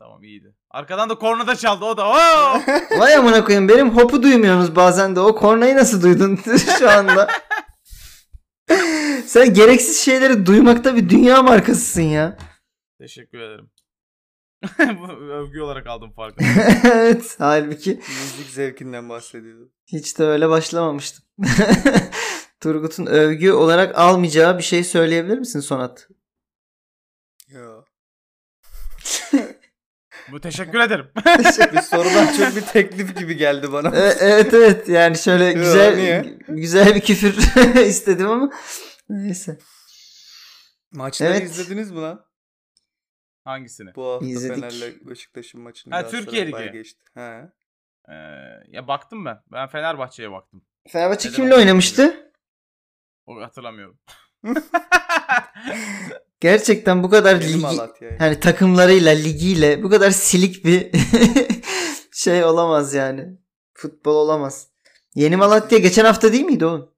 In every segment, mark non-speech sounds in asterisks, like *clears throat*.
Tamam iyiydi. Arkadan da korna da çaldı o da. Oo! *laughs* Vay amına koyayım benim hopu duymuyorsunuz bazen de. O kornayı nasıl duydun *laughs* şu anda? Sen gereksiz şeyleri duymakta bir dünya markasısın ya. Teşekkür ederim. *laughs* Bu övgü olarak aldım farkını. evet halbuki Müzik zevkinden bahsediyordu. hiç de öyle başlamamıştım. Turgut'un övgü olarak almayacağı bir şey söyleyebilir misin Sonat? Ya. Bu teşekkür ederim. *laughs* bir sorudan çok bir teklif gibi geldi bana. E- evet evet yani şöyle güzel niye? güzel bir küfür *laughs* istedim ama neyse. Maçları Evet. izlediniz mi lan? Hangisini? Bu hafta İzledik. Fener'le Beşiktaş'ın maçını. Ha, Türkiye Ligi. Geçti. He. Ee, ya baktım ben. Ben Fenerbahçe'ye baktım. Fenerbahçe Neden kimle oynamıştı? O hatırlamıyorum. *laughs* Gerçekten bu kadar ligi, hani takımlarıyla ligiyle bu kadar silik bir *laughs* şey olamaz yani. Futbol olamaz. Yeni Malatya geçen hafta değil miydi oğlum?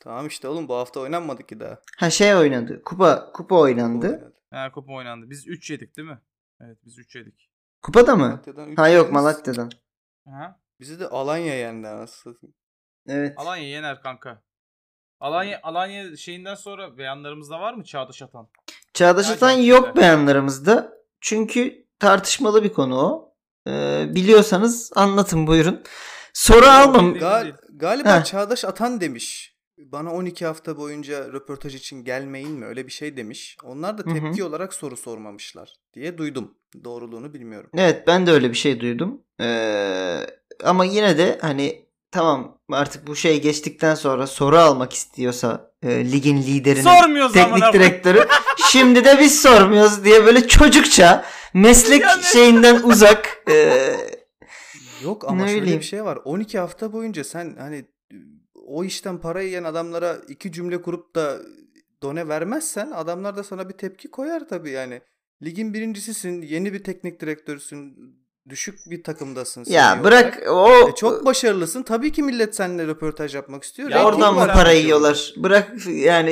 Tamam işte oğlum bu hafta oynanmadı ki daha. Ha şey oynadı. Kupa kupa oynandı. Oynadı. Ha kupa oynandı. Biz 3 yedik değil mi? Evet biz 3 yedik. Kupada mı? Ha yok yeriz. Malatya'dan. Aha. Bizi de Alanya yendi anasını. Evet. Alanya yener kanka. Alanya Alanya şeyinden sonra beyanlarımızda var mı Çağdaş Atan? Çağdaş Atan yok beyanlarımızda. Çünkü tartışmalı bir konu o. Ee, biliyorsanız anlatın buyurun. Soru almam. Gal- galiba Heh. Çağdaş Atan demiş. Bana 12 hafta boyunca röportaj için gelmeyin mi? Öyle bir şey demiş. Onlar da Hı hı. tepki olarak soru sormamışlar diye duydum. Doğruluğunu bilmiyorum. Evet ben de öyle bir şey duydum. Ee, ama yine de hani tamam artık bu şey geçtikten sonra soru almak istiyorsa e, ligin liderinin Sormuyoruz teknik direktörü şimdi de biz sormuyoruz diye böyle çocukça meslek Ya ne- şeyinden uzak e, Yok ama Ne şöyle bileyim. bir şey var. 12 hafta boyunca sen hani o işten para yiyen adamlara iki cümle kurup da done vermezsen adamlar da sana bir tepki koyar tabii yani. Ligin birincisisin, yeni bir teknik direktörsün, düşük bir takımdasın. ya olarak. bırak o E, çok başarılısın. Tabii ki millet seninle röportaj yapmak istiyor. Ya oradan mı para yiyorlar? Bırak yani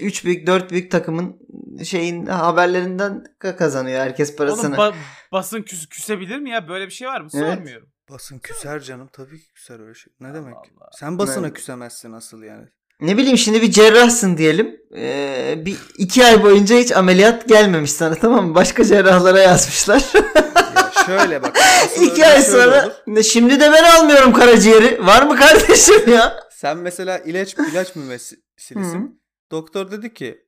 3 büyük 4 büyük takımın şeyin haberlerinden ka- kazanıyor herkes parasını. Oğlum ba- basın küs küsebilir mi ya? Böyle bir şey var mı? Evet. Sormuyorum. Basın küser canım. Tabii ki küser öyle şey. Ne demek? Allah. Sen basına Evet. küsemezsin asıl yani. Ne bileyim şimdi bir cerrahsın diyelim. Ee, bir iki ay boyunca hiç ameliyat gelmemiş sana tamam mı? Başka cerrahlara yazmışlar. *laughs* Şöyle bak. iki ay sonra olur. "Ne, şimdi de ben almıyorum karaciğeri. Var mı kardeşim ya? Sen mesela ilaç ilaç mümessilisin. Doktor dedi ki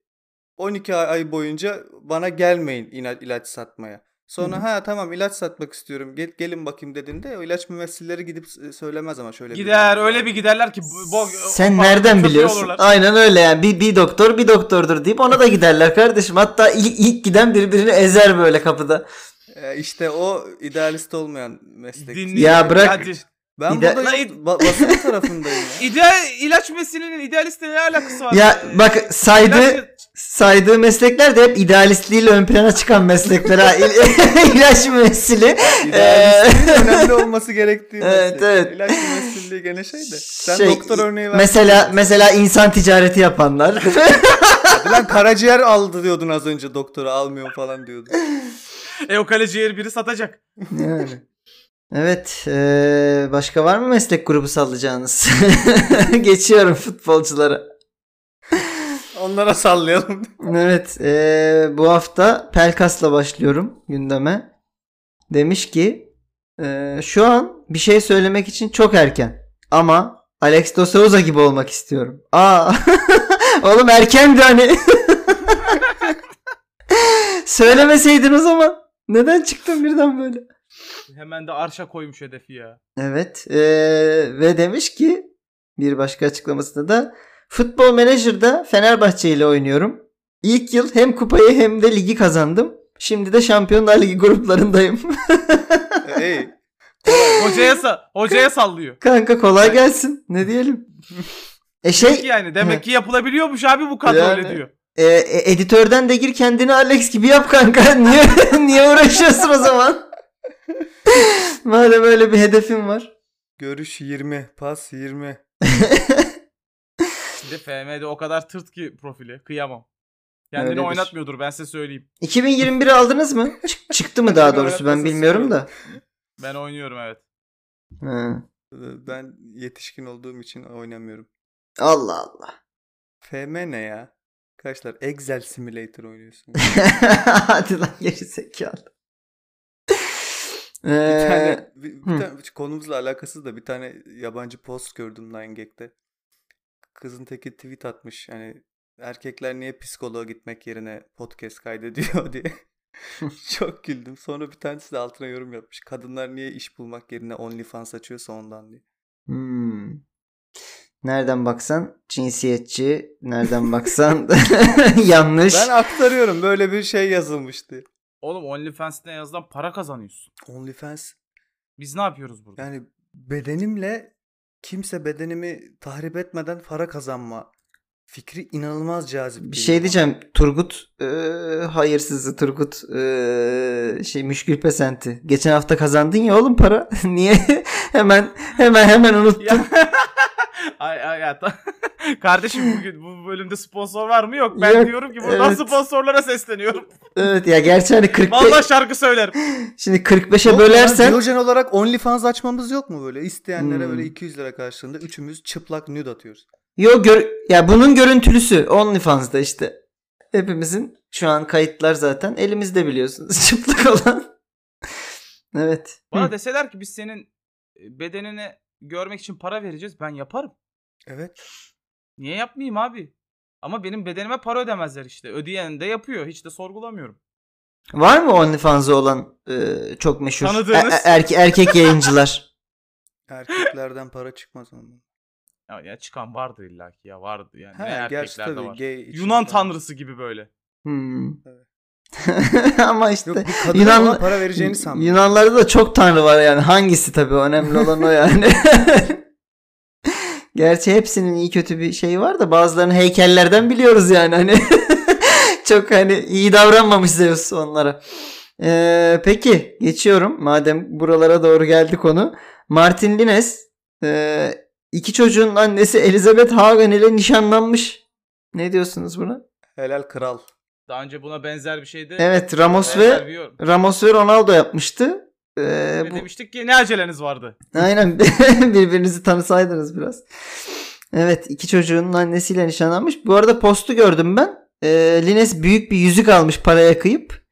12 ay boyunca bana gelmeyin ina- ilaç satmaya. Sonra Hı. ha tamam ilaç satmak istiyorum. Gel, gelin bakayım dediğinde o ilaç mümessilleri gidip söylemez ama şöyle Gider bir öyle bir giderler ki bu- Sen nereden biliyorsun? olurlar. Aynen öyle yani. Bir, bir doktor bir doktordur deyip ona da giderler kardeşim. Hatta ilk, ilk giden birbirini ezer böyle kapıda. Ee, işte o idealist olmayan meslek. Dinle- Ya bırak. Hadi. Ben İde- burada yok, ba- basın tarafındayım ya. *laughs* İdeal ilaç meselinin idealistle ne alakası var? Ya bak saydığı İlaç- saydığı meslekler de hep idealistliğiyle ön plana çıkan meslekler ha. İl- *laughs* İlaç mümessili. İdealistliğin önemli olması gerektiği *laughs* Evet, meslek. evet. İlaç mümessilliği gene şey de. Sen Şey, doktor örneği ver. Mesela mesela insan ticareti yapanlar. Lan karaciğer aldı diyordun az önce doktora almıyor falan diyordun. *laughs* E o kaleciğeri biri satacak. yani. Evet, eee, başka var mı meslek grubu sallayacağınız? *laughs* Geçiyorum futbolculara. Onlara sallayalım. Evet, eee, bu hafta Pelkas'la başlıyorum gündeme. Demiş ki, eee, şu an bir şey söylemek için çok erken. Ama Alex de Souza gibi olmak istiyorum. Aa, *laughs* oğlum erkendi hani. Söylemeseydin o zaman. Neden çıktın birden böyle? Hemen de arşa koymuş hedefi ya. Evet eee, ve demiş ki bir başka açıklamasında da futbol menajerda Fenerbahçe ile oynuyorum. İlk yıl hem kupayı hem de ligi kazandım. Şimdi de Şampiyonlar Ligi gruplarındayım. Ey. *laughs* Hocaya sa- hocaya sallıyor. Kanka kolay gelsin. Ne diyelim? *laughs* E şey Yani demek ki yapılabiliyormuş abi bu kadro Yani. öyle diyor. E, e, editörden de gir kendini Alex gibi yap kanka. *laughs* Niye niye uğraşıyorsun o zaman? *laughs* Madem öyle bir hedefim var. Görüş 20, pas 20. *laughs* Bir de FM'de o kadar tırt ki profili. Kıyamam. Kendini Öyledir. oynatmıyordur ben size söyleyeyim. 2021'i aldınız mı? Çık- çıktı mı daha doğrusu ben bilmiyorum da. Ben oynuyorum evet. Ha. Ben yetişkin olduğum için oynamıyorum. Allah Allah. FM ne ya? Arkadaşlar Excel Simulator oynuyorsun. *laughs* Hadi lan geri zekalı. Bir Ee, tane, bir, bir tane konumuzla alakasız da bir tane yabancı post gördüm 9gag'de. Kızın teki tweet atmış yani erkekler niye psikoloğa gitmek yerine podcast kaydediyor *laughs* diye. *laughs* Çok güldüm. Sonra bir tanesi de altına yorum yapmış. Kadınlar niye iş bulmak yerine OnlyFans açıyorsa ondan diye. hmm. Nereden baksan cinsiyetçi, nereden baksan *laughs* yanlış. Ben aktarıyorum böyle bir şey yazılmıştı. Oğlum OnlyFans'te yazılan para kazanıyorsun. OnlyFans Biz ne yapıyoruz burada? yani bedenimle kimse bedenimi tahrip etmeden para kazanma fikri inanılmaz cazip. Bir şey diyeceğim. Turgut e, hayırsızı Turgut e, şey müşkül pesenti. Geçen hafta kazandın ya oğlum para. *laughs* Niye hemen hemen hemen unuttun? *laughs* Ay ay ya. *laughs* Kardeşim bugün bu bölümde sponsor var mı? Yok. Ben Yok, diyorum ki buradan evet. sponsorlara sesleniyorum. Evet ya gerçi hani 45 Vallahi şarkı söylerim. şimdi 45'e Yok ya, bölersen Diyojen olarak OnlyFans açmamız yok mu böyle? İsteyenlere Hmm. böyle 200 lira karşılığında üçümüz çıplak nude atıyoruz. Yo gör ya bunun görüntülüsü OnlyFans'da işte. Hepimizin şu an kayıtlar zaten elimizde biliyorsunuz *laughs* çıplak olan. evet. Bana Hı. deseler ki biz senin bedenini görmek için para vereceğiz. Ben yaparım. Evet. Niye yapmayayım abi? Ama benim bedenime para ödemezler işte. Ödeyen de yapıyor. Hiç de sorgulamıyorum. Var mı OnlyFans'ı olan e, çok meşhur Tanıdığınız? e- e- erke- erkek yayıncılar? *laughs* Erkeklerden para çıkmaz ondan. Ya, ya çıkan vardır illaki ya vardı yani. Ha, ne erkeklerde var. gay Yunan falan. tanrısı gibi böyle. Hmm. Evet. *laughs* Ama işte Yok Yunan- para vereceğini sanmıyorum. Yunanlarda da çok tanrı var yani. Hangisi tabii önemli olan o yani. *laughs* Gerçi hepsinin iyi kötü bir şeyi var da bazılarını heykellerden biliyoruz yani hani. *laughs* çok hani iyi davranmamış Zeus onlara. Ee, peki geçiyorum. Madem buralara doğru geldi konu. Martin Lines e, iki çocuğun annesi Elizabeth Hagen ile nişanlanmış. Ne diyorsunuz buna? Helal kral. Daha önce buna benzer bir şeydi. Evet Ramos Benzer ve. Ramos ve Ronaldo yapmıştı. Ee, bu, demiştik ki ne aceleniz vardı? aynen *laughs* birbirinizi tanısaydınız biraz. Evet iki çocuğunun annesiyle nişanlanmış. Bu arada postu gördüm ben. Ee, Lines büyük bir yüzük almış paraya kıyıp.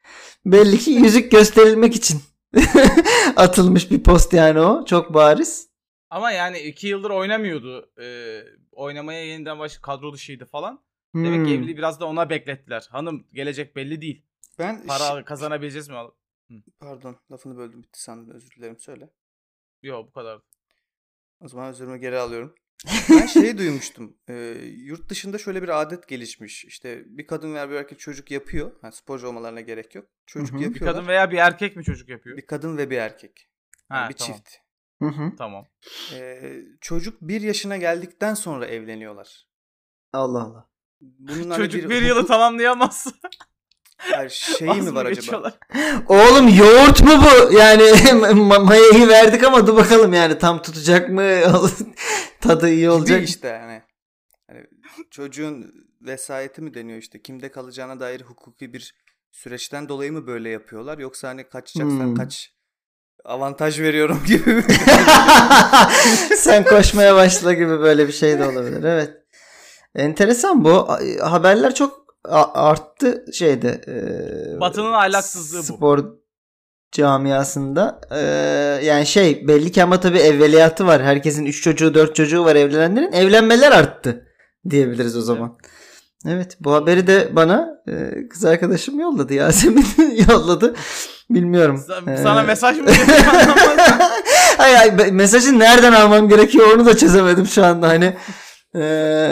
Belli ki yüzük gösterilmek için *laughs* atılmış bir post yani o. Çok bariz. Ama yani iki yıldır oynamıyordu. Ee, oynamaya yeniden baş kadro dışıydı falan. Demek Hmm. ki evliliği biraz da ona beklettiler. Hanım gelecek belli değil. Ben Para kazanabileceğiz mi? Pardon lafını böldüm bitti sandım özür dilerim söyle. Yok bu kadar. O zaman özürümü geri alıyorum. *laughs* Ben şeyi duymuştum. Ee, yurt dışında şöyle bir adet gelişmiş. İşte bir kadın veya bir erkek çocuk yapıyor. Yani sporcu olmalarına gerek yok. Çocuk Hı hı. Bir yapıyorlar. kadın veya bir erkek mi çocuk yapıyor? Bir kadın ve bir erkek. Yani Ha, bir tamam. çift. Hı hı. Tamam. Ee, çocuk bir yaşına geldikten sonra evleniyorlar. Allah Allah. Bunun *laughs* hani Çocuk bir, hukuk- yılı tamamlayamaz. *laughs* Şeyi Vaz mi var acaba? Oğlum yoğurt mu bu? Yani *laughs* ma- mayayı verdik ama dur bakalım yani tam tutacak mı? *laughs* Tadı iyi olacak. Gibi işte yani. Hani çocuğun vesayeti mi deniyor işte kimde kalacağına dair hukuki bir süreçten dolayı mı böyle yapıyorlar yoksa hani kaçacaksan Hmm. kaç avantaj veriyorum *laughs* gibi? Sen koşmaya başla gibi böyle bir şey de olabilir. Evet. Enteresan bu. Haberler çok arttı şeyde. e, Batı'nın ahlaksızlığı bu. Spor camiasında. E, yani şey belli ki ama tabii evveliyatı var. Herkesin 3 çocuğu 4 çocuğu var evlenenlerin. Evlenmeler arttı diyebiliriz o zaman. Evet bu haberi de bana e, kız arkadaşım yolladı. Yasemin *laughs* yolladı. Bilmiyorum. E, Sana mesaj mı. *laughs* Hayır, hayır mesajı nereden almam gerekiyor onu da çözemedim şu anda hani. Ee,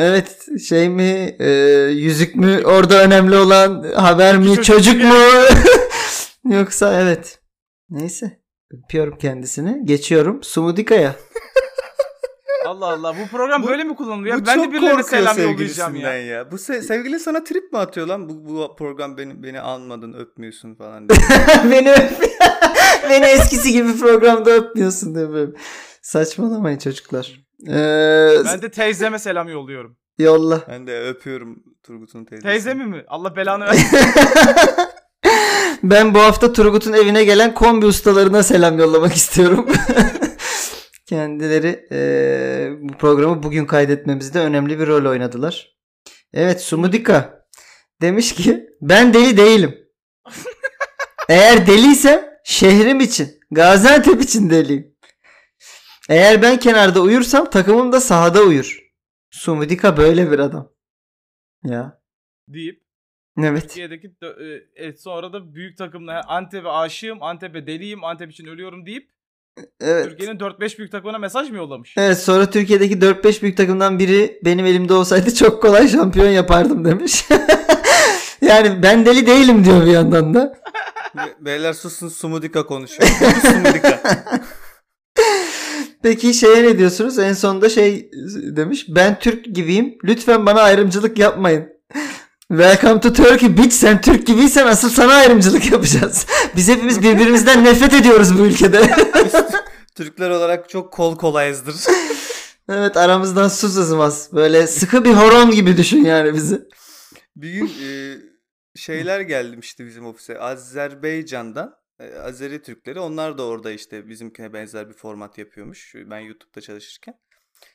evet şey mi e, yüzük mü orada önemli olan haber mi Çocuk çocuk, mu *laughs* yoksa evet neyse öpüyorum kendisini geçiyorum Sumudika'ya *laughs* Allah Allah bu program Bu- böyle mi kullanılıyor? Bu ben de çok birilerine korkuyor selam yollayacağım sevgilisinden ya. ya. Bu se- sevgilin sana trip mi atıyor lan? Bu, bu program beni beni almadın öpmüyorsun falan diye. *laughs* beni öp beni eskisi gibi programda öpmüyorsun diye böyle. saçmalamayın çocuklar ee, Ben de teyzeme selam yolluyorum. yolla ben de öpüyorum Turgut'un teyzesi. Teyze mi mi? Allah belanı *laughs* versin. Ben bu hafta Turgut'un evine gelen kombi ustalarına selam yollamak istiyorum. *laughs* Kendileri eee, bu programı bugün kaydetmemizde önemli bir rol oynadılar. Evet Sumudika demiş ki ben deli değilim. *laughs* Eğer deliysem şehrim için Gaziantep için deliyim. Eğer ben kenarda uyursam takımım da sahada uyur. Sumudika böyle bir adam. Ya. deyip Evet. Türkiye'deki dö- e, e, sonra da büyük takımla Antep'e aşığım, Antep'e deliyim, Antep için ölüyorum deyip Evet. Türkiye'nin 4-5 büyük takımına mesaj mı yollamış? Evet sonra Türkiye'deki 4-5 büyük takımdan biri benim elimde olsaydı çok kolay şampiyon yapardım demiş. *laughs* yani ben deli değilim diyor bir yandan da. Be- Beyler susun Sumudika konuşuyor. Konuş Sumudika. *laughs* Peki şeye ne diyorsunuz? En sonunda şey demiş. Ben Türk gibiyim. Lütfen bana ayrımcılık yapmayın. *laughs* Welcome to Turkey bitch. Sen Türk gibiysen asıl sana ayrımcılık yapacağız. *laughs* Biz hepimiz birbirimizden *laughs* nefret ediyoruz bu ülkede. Türkler olarak çok kol kolayızdır. evet aramızdan su sızmaz. Böyle sıkı bir horon gibi düşün yani bizi. Bir gün e, şeyler gelmişti bizim ofise. Azerbaycan'dan e, Azeri Türkleri. Onlar da orada işte bizimkine benzer bir format yapıyormuş. Ben YouTube'da çalışırken.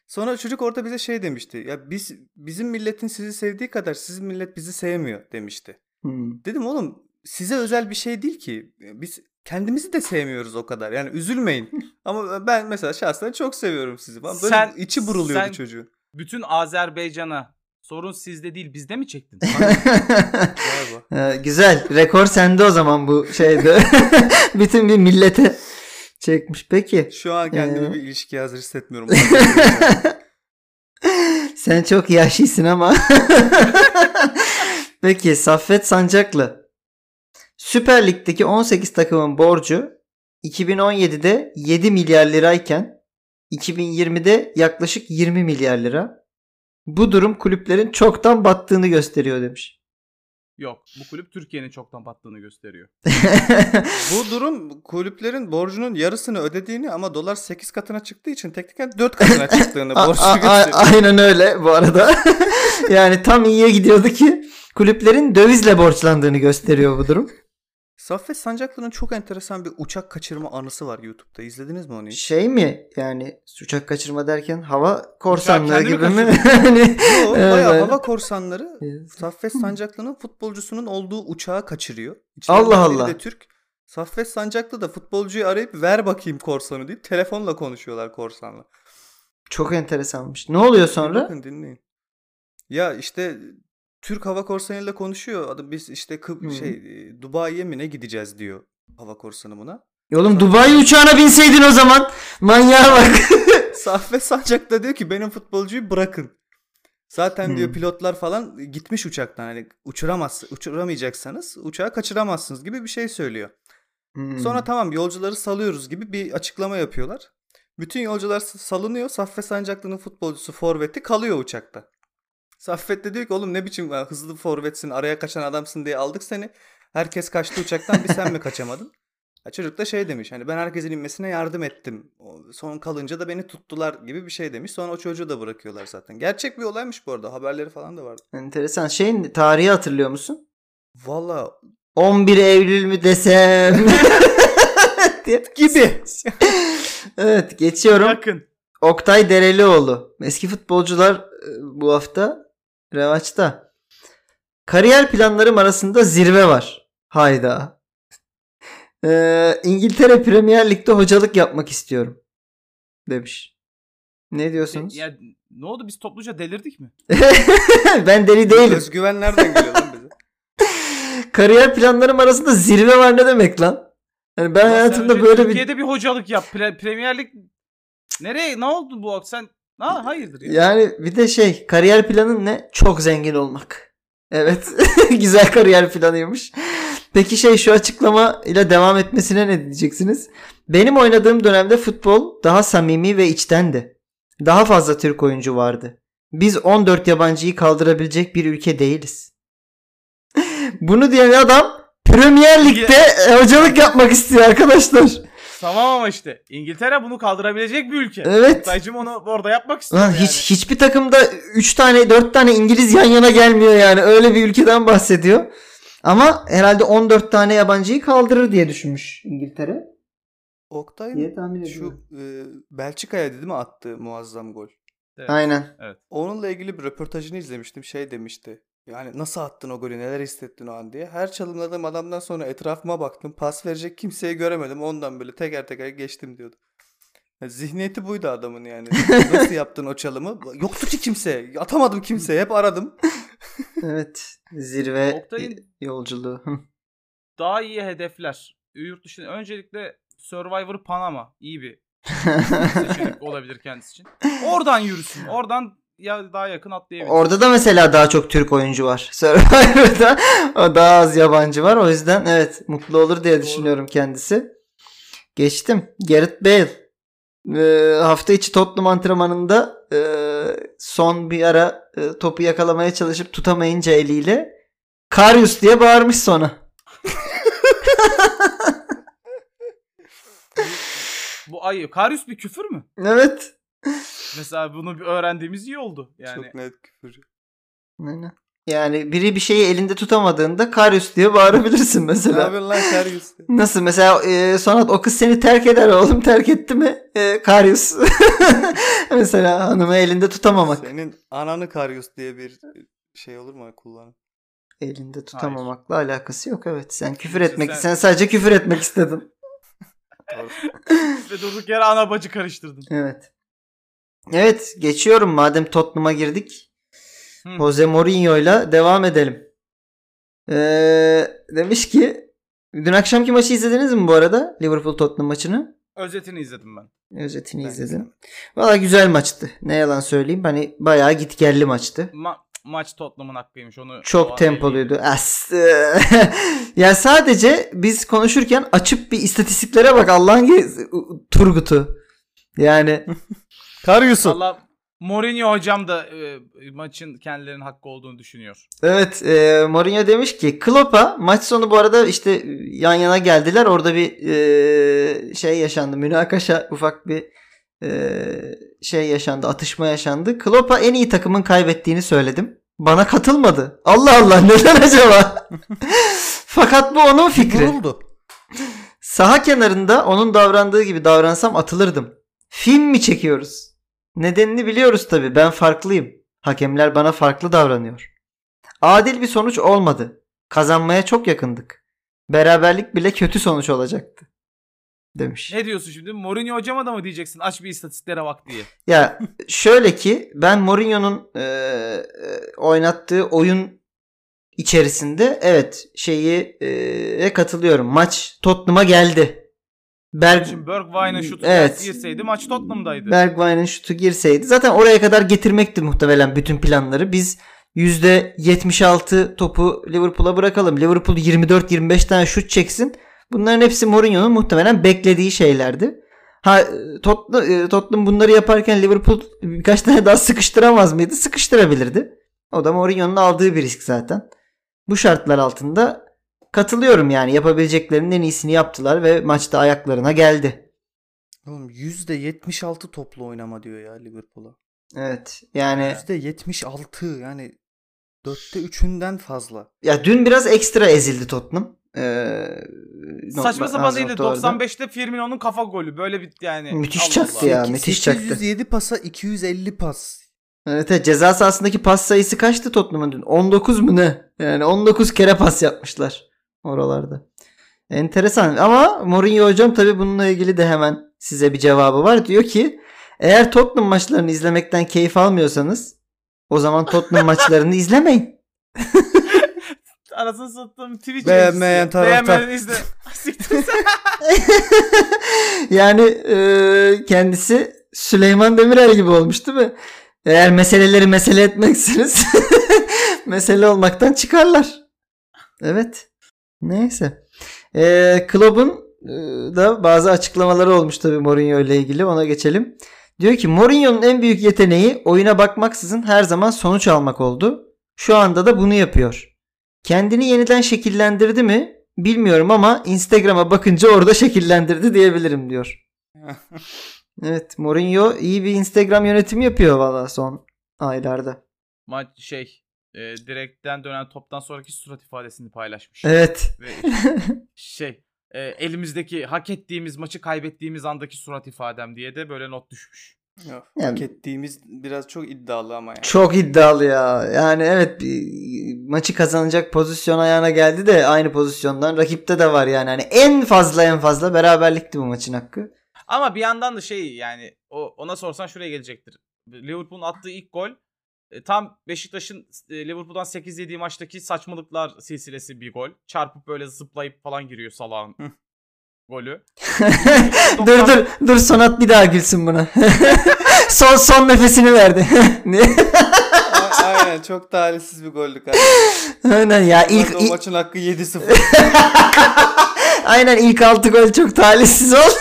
Sonra çocuk orada bize şey demişti. Ya biz bizim milletin sizi sevdiği kadar sizin millet bizi sevmiyor demişti. Hmm. Dedim oğlum size özel bir şey değil ki. Biz kendimizi de sevmiyoruz o kadar. Yani üzülmeyin. *laughs* Ama ben mesela şahsen çok seviyorum sizi. Böyle Sen- içi buruluyordu sen- çocuğun. Bütün Azerbaycan'a sorun sizde değil bizde mi çektin? *laughs* Güzel. Rekor sende o zaman bu şeyde. *laughs* Bütün bir millete çekmiş. Peki. Şu an kendimi Ee? bir ilişkiye hazır hissetmiyorum. *laughs* Sen çok yaşlısın ama. Peki Saffet Sancaklı. Süper Lig'deki 18 takımın borcu 2017'de 7 milyar lirayken 2020'de yaklaşık 20 milyar lira. Bu durum kulüplerin çoktan battığını gösteriyor demiş. Yok. Bu kulüp Türkiye'nin çoktan battığını gösteriyor. *laughs* Bu durum kulüplerin borcunun yarısını ödediğini ama dolar 8 katına çıktığı için tekniken 4 katına *laughs* çıktığını a- gösteriyor. aynen öyle bu arada. *laughs* yani tam iyiye gidiyordu ki kulüplerin dövizle borçlandığını gösteriyor bu durum. Saffet Sancaklı'nın çok enteresan bir uçak kaçırma anısı var YouTube'da. İzlediniz mi onu hiç? Şey mi yani uçak kaçırma derken hava kendini gibi mi? Hani- *laughs* Yo, bayağı hava korsanları *laughs* Saffet Sancaklı'nın futbolcusunun olduğu uçağı kaçırıyor. Allah İçlerinden biri Allah. de Türk. Saffet Sancaklı da futbolcuyu arayıp ver bakayım korsanı deyip telefonla konuşuyorlar korsanla. Çok enteresanmış. Ne oluyor sonra? Bakın dinleyin. Ya işte Türk hava korsanıyla konuşuyor. Adı biz işte Kıb- Hı. şey e, Dubai'ye mi ne gideceğiz diyor hava korsanı buna. Oğlum Dubai uçağına binseydin o zaman. Manyağa bak. *laughs* Saffet Sancak da diyor ki benim futbolcuyu bırakın. Zaten diyor Hmm. pilotlar falan gitmiş uçaktan. Hani uçuramaz, uçuramayacaksanız uçağı kaçıramazsınız gibi bir şey söylüyor. Hmm. Sonra tamam yolcuları salıyoruz gibi bir açıklama yapıyorlar. Bütün yolcular salınıyor. Saffet Sancaklı'nın futbolcusu forveti kalıyor uçakta. Saffet de diyor ki oğlum ne biçim ya, hızlı forvetsin araya kaçan adamsın diye aldık seni. Herkes kaçtı uçaktan bir sen mi kaçamadın? *laughs* Ya çocuk da şey demiş hani ben herkesin inmesine yardım ettim. Son kalınca da beni tuttular gibi bir şey demiş. Sonra o çocuğu da bırakıyorlar zaten. Gerçek bir olaymış bu arada. Haberleri falan da vardı. Enteresan. Şeyin tarihi hatırlıyor musun? Valla 11 Eylül mü desem? *laughs* Gibi. *laughs* evet geçiyorum. Yakın. Oktay Derelioğlu. Eski futbolcular e, bu hafta revaçta. Kariyer planlarım arasında zirve var. Hayda. Ee, İngiltere Premier Lig'de hocalık yapmak istiyorum. Demiş. Ne diyorsunuz? Ya, ne oldu biz topluca delirdik mi? *laughs* ben deli değilim. Özgüven nereden geliyor lan bize? *laughs* Kariyer planlarım arasında zirve var ne demek lan? Yani ben sen hayatımda böyle bir Türkiye'de bir hocalık yap. Pre- Premier Lig Nereye? Ne oldu bu? Sen Ha hayırdır ya. Yani bir de şey kariyer planın ne? Çok zengin olmak. Evet. *laughs* Güzel kariyer planıymış. Peki şey şu açıklama ile devam etmesine ne diyeceksiniz? Benim oynadığım dönemde futbol daha samimi ve içtendi. Daha fazla Türk oyuncu vardı. Biz 14 yabancıyı kaldırabilecek bir ülke değiliz. *laughs* Bunu diyen adam Premier Lig'de hocalık yapmak istiyor arkadaşlar. Tamam ama işte İngiltere bunu kaldırabilecek bir ülke. Evet. Oktay'cım onu orada yapmak istiyor Lan yani. hiç hiçbir takımda 3 tane 4 tane İngiliz yan yana gelmiyor yani. Öyle bir ülkeden bahsediyor. Ama herhalde 14 tane yabancıyı kaldırır diye düşünmüş İngiltere. Oktay Diye tahmin şu e, Belçika'ya değil mi attığı muazzam gol? Evet. Aynen. Onunla ilgili bir röportajını izlemiştim. Şey demişti. Yani nasıl attın o golü neler hissettin o an diye. Her çalımladığım adamdan sonra etrafıma baktım. Pas verecek kimseyi göremedim. Ondan böyle teker teker geçtim diyordu. Ya zihniyeti buydu adamın yani. *laughs* Nasıl yaptın o çalımı? Yoktu ki kimse. Atamadım kimseye. Hep aradım. *laughs* Evet. Zirve Oktay'ın- yolculuğu. Daha iyi hedefler. Yurt dışında öncelikle Survivor Panama iyi bir *laughs* seçenek olabilir kendisi için. Oradan yürüsün. Oradan ya daha yakın atlayabilir. Orada da mesela daha çok Türk oyuncu var. *laughs* Survivor'da daha az yabancı var. O yüzden evet mutlu olur diye düşünüyorum kendisi. Geçtim. Gareth Bale. Ee, hafta içi Tottenham antrenmanında e, son bir ara e, topu yakalamaya çalışıp tutamayınca eliyle Karius diye bağırmış sonra. Bu ayı. Karius bir küfür mü? Evet. Mesela bunu bir öğrendiğimiz iyi oldu. Yani Çok net küfür. Aynen. Yani biri bir şeyi elinde tutamadığında Karius diye bağırabilirsin Ne mesela. yapıyorsun lan Karius? *laughs* Nasıl mesela e, Sonat o kız seni terk eder oğlum terk etti mi? E, Karius. *laughs* mesela hanımı elinde tutamamak. Senin ananı Karius diye bir şey olur mu kullan? Elinde tutamamakla alakası yok evet. Sen küfür etmek sen- sen sadece küfür etmek istedin. Doğru. *laughs* ve durduk yere ana bacı karıştırdın. Evet. Evet geçiyorum madem Tottenham'a girdik. Hı. Jose Mourinho'yla devam edelim. Ee, demiş ki dün akşamki maçı izlediniz mi bu arada? Liverpool Tottenham maçını. Özetini izledim ben. Özetini Ben izledim. Valla güzel maçtı. Ne yalan söyleyeyim. Hani bayağı git gelli maçtı. Ma- maç Tottenham'ın hakkıymış. Onu Çok tempoluydu. As. *laughs* ya sadece biz konuşurken açıp bir istatistiklere bak Allah'ın Turgut'u. Yani *laughs* Karius'u. Valla Mourinho hocam da e, maçın kendilerinin hakkı olduğunu düşünüyor. evet e, Mourinho demiş ki Klopp'a maç sonu bu arada işte yan yana geldiler. Orada bir e, şey yaşandı. Münakaşa ufak bir e, şey yaşandı. Atışma yaşandı. Klopp'a en iyi takımın kaybettiğini söyledim. Bana katılmadı. Allah Allah *laughs* neden acaba? *laughs* Fakat bu onun fikri. Vuruldu. Saha kenarında onun davrandığı gibi davransam atılırdım. Film mi çekiyoruz? Nedenini biliyoruz tabi. Ben farklıyım. Hakemler bana farklı davranıyor. Adil bir sonuç olmadı. Kazanmaya çok yakındık. Beraberlik bile kötü sonuç olacaktı. Demiş. Ne diyorsun şimdi? Mourinho hocama da mı diyeceksin? Aç bir istatistiklere bak diye. *laughs* Ya şöyle ki ben Mourinho'nun e, oynattığı oyun içerisinde evet şeyi e, katılıyorum. Maç Tottenham'a geldi. Berg, Şimdi Bergwijn'ın şutu Evet. girseydi maç Tottenham'daydı. Bergwijn'in şutu girseydi zaten oraya kadar getirmekti muhtemelen bütün planları. Biz %76 topu Liverpool'a bırakalım. Liverpool 24-25 tane şut çeksin. Bunların hepsi Mourinho'nun muhtemelen beklediği şeylerdi. Ha Tottenham, e, Tottenham bunları yaparken Liverpool birkaç tane daha sıkıştıramaz mıydı? Sıkıştırabilirdi. O da Mourinho'nun aldığı bir risk zaten. Bu şartlar altında katılıyorum yani yapabileceklerinin en iyisini yaptılar ve maçta ayaklarına geldi. Oğlum %76 toplu oynama diyor ya Liverpool'a. Evet yani %76 yani dörtte üçünden fazla. ya dün biraz ekstra ezildi Tottenham. Ee, Saçma sapan değildi. nokta orada. 95'te Firmino'nun kafa golü. Böyle bir yani. Müthiş Allah çaktı Allah. ya. Sekiz- müthiş çaktı. 807 pasa 250 pas. Evet, evet ceza sahasındaki pas sayısı kaçtı Tottenham'ın dün? 19 mu ne? Yani 19 kere pas yapmışlar oralarda. Enteresan ama Mourinho hocam tabi bununla ilgili de hemen size bir cevabı var. Diyor ki eğer Tottenham maçlarını izlemekten keyif almıyorsanız o zaman Tottenham *laughs* maçlarını izlemeyin. *laughs* Anasını sattım Twitch Beğenmeyen taraftar. Beğenmeyen izle. *laughs* Yani e, kendisi Süleyman Demirel gibi olmuş değil mi? Eğer meseleleri mesele etmeksiniz mesele olmaktan çıkarlar. Evet. Neyse. E, Klopp'un da bazı açıklamaları olmuş tabii Mourinho ile ilgili. Ona geçelim. Diyor ki Mourinho'nun en büyük yeteneği oyuna bakmaksızın her zaman sonuç almak oldu. Şu anda da bunu yapıyor. Kendini yeniden şekillendirdi mi? bilmiyorum ama Instagram'a bakınca orada şekillendirdi diyebilirim diyor. *laughs* Evet Mourinho iyi bir Instagram yönetimi yapıyor valla son aylarda. Maç şey e, direkten dönen toptan sonraki surat ifadesini paylaşmış. Evet. Ve *laughs* şey e, elimizdeki hak ettiğimiz maçı kaybettiğimiz andaki surat ifadem diye de böyle not düşmüş. Yok, Yani- Hak ettiğimiz biraz çok iddialı ama yani. Çok iddialı ya. Yani evet bir- maçı kazanacak pozisyon ayağına geldi de aynı pozisyondan rakipte de var yani. Hani en fazla en fazla beraberlikti bu maçın hakkı. Ama bir yandan da şey yani o ona sorsan şuraya gelecektir. Liverpool'un attığı ilk gol e, tam Beşiktaş'ın e, Liverpool'dan 8 yediği maçtaki saçmalıklar silsilesi bir gol. Çarpıp böyle zıplayıp falan giriyor salağın Hı. golü. *laughs* dur dur dur Sonat bir daha gülsün buna. *laughs* son son nefesini verdi. *laughs* Aynen çok talihsiz bir goldü kardeşim. Aynen ya İlk, ilk- maçın hakkı 7-0. aynen ilk 6 gol çok talihsiz oldu.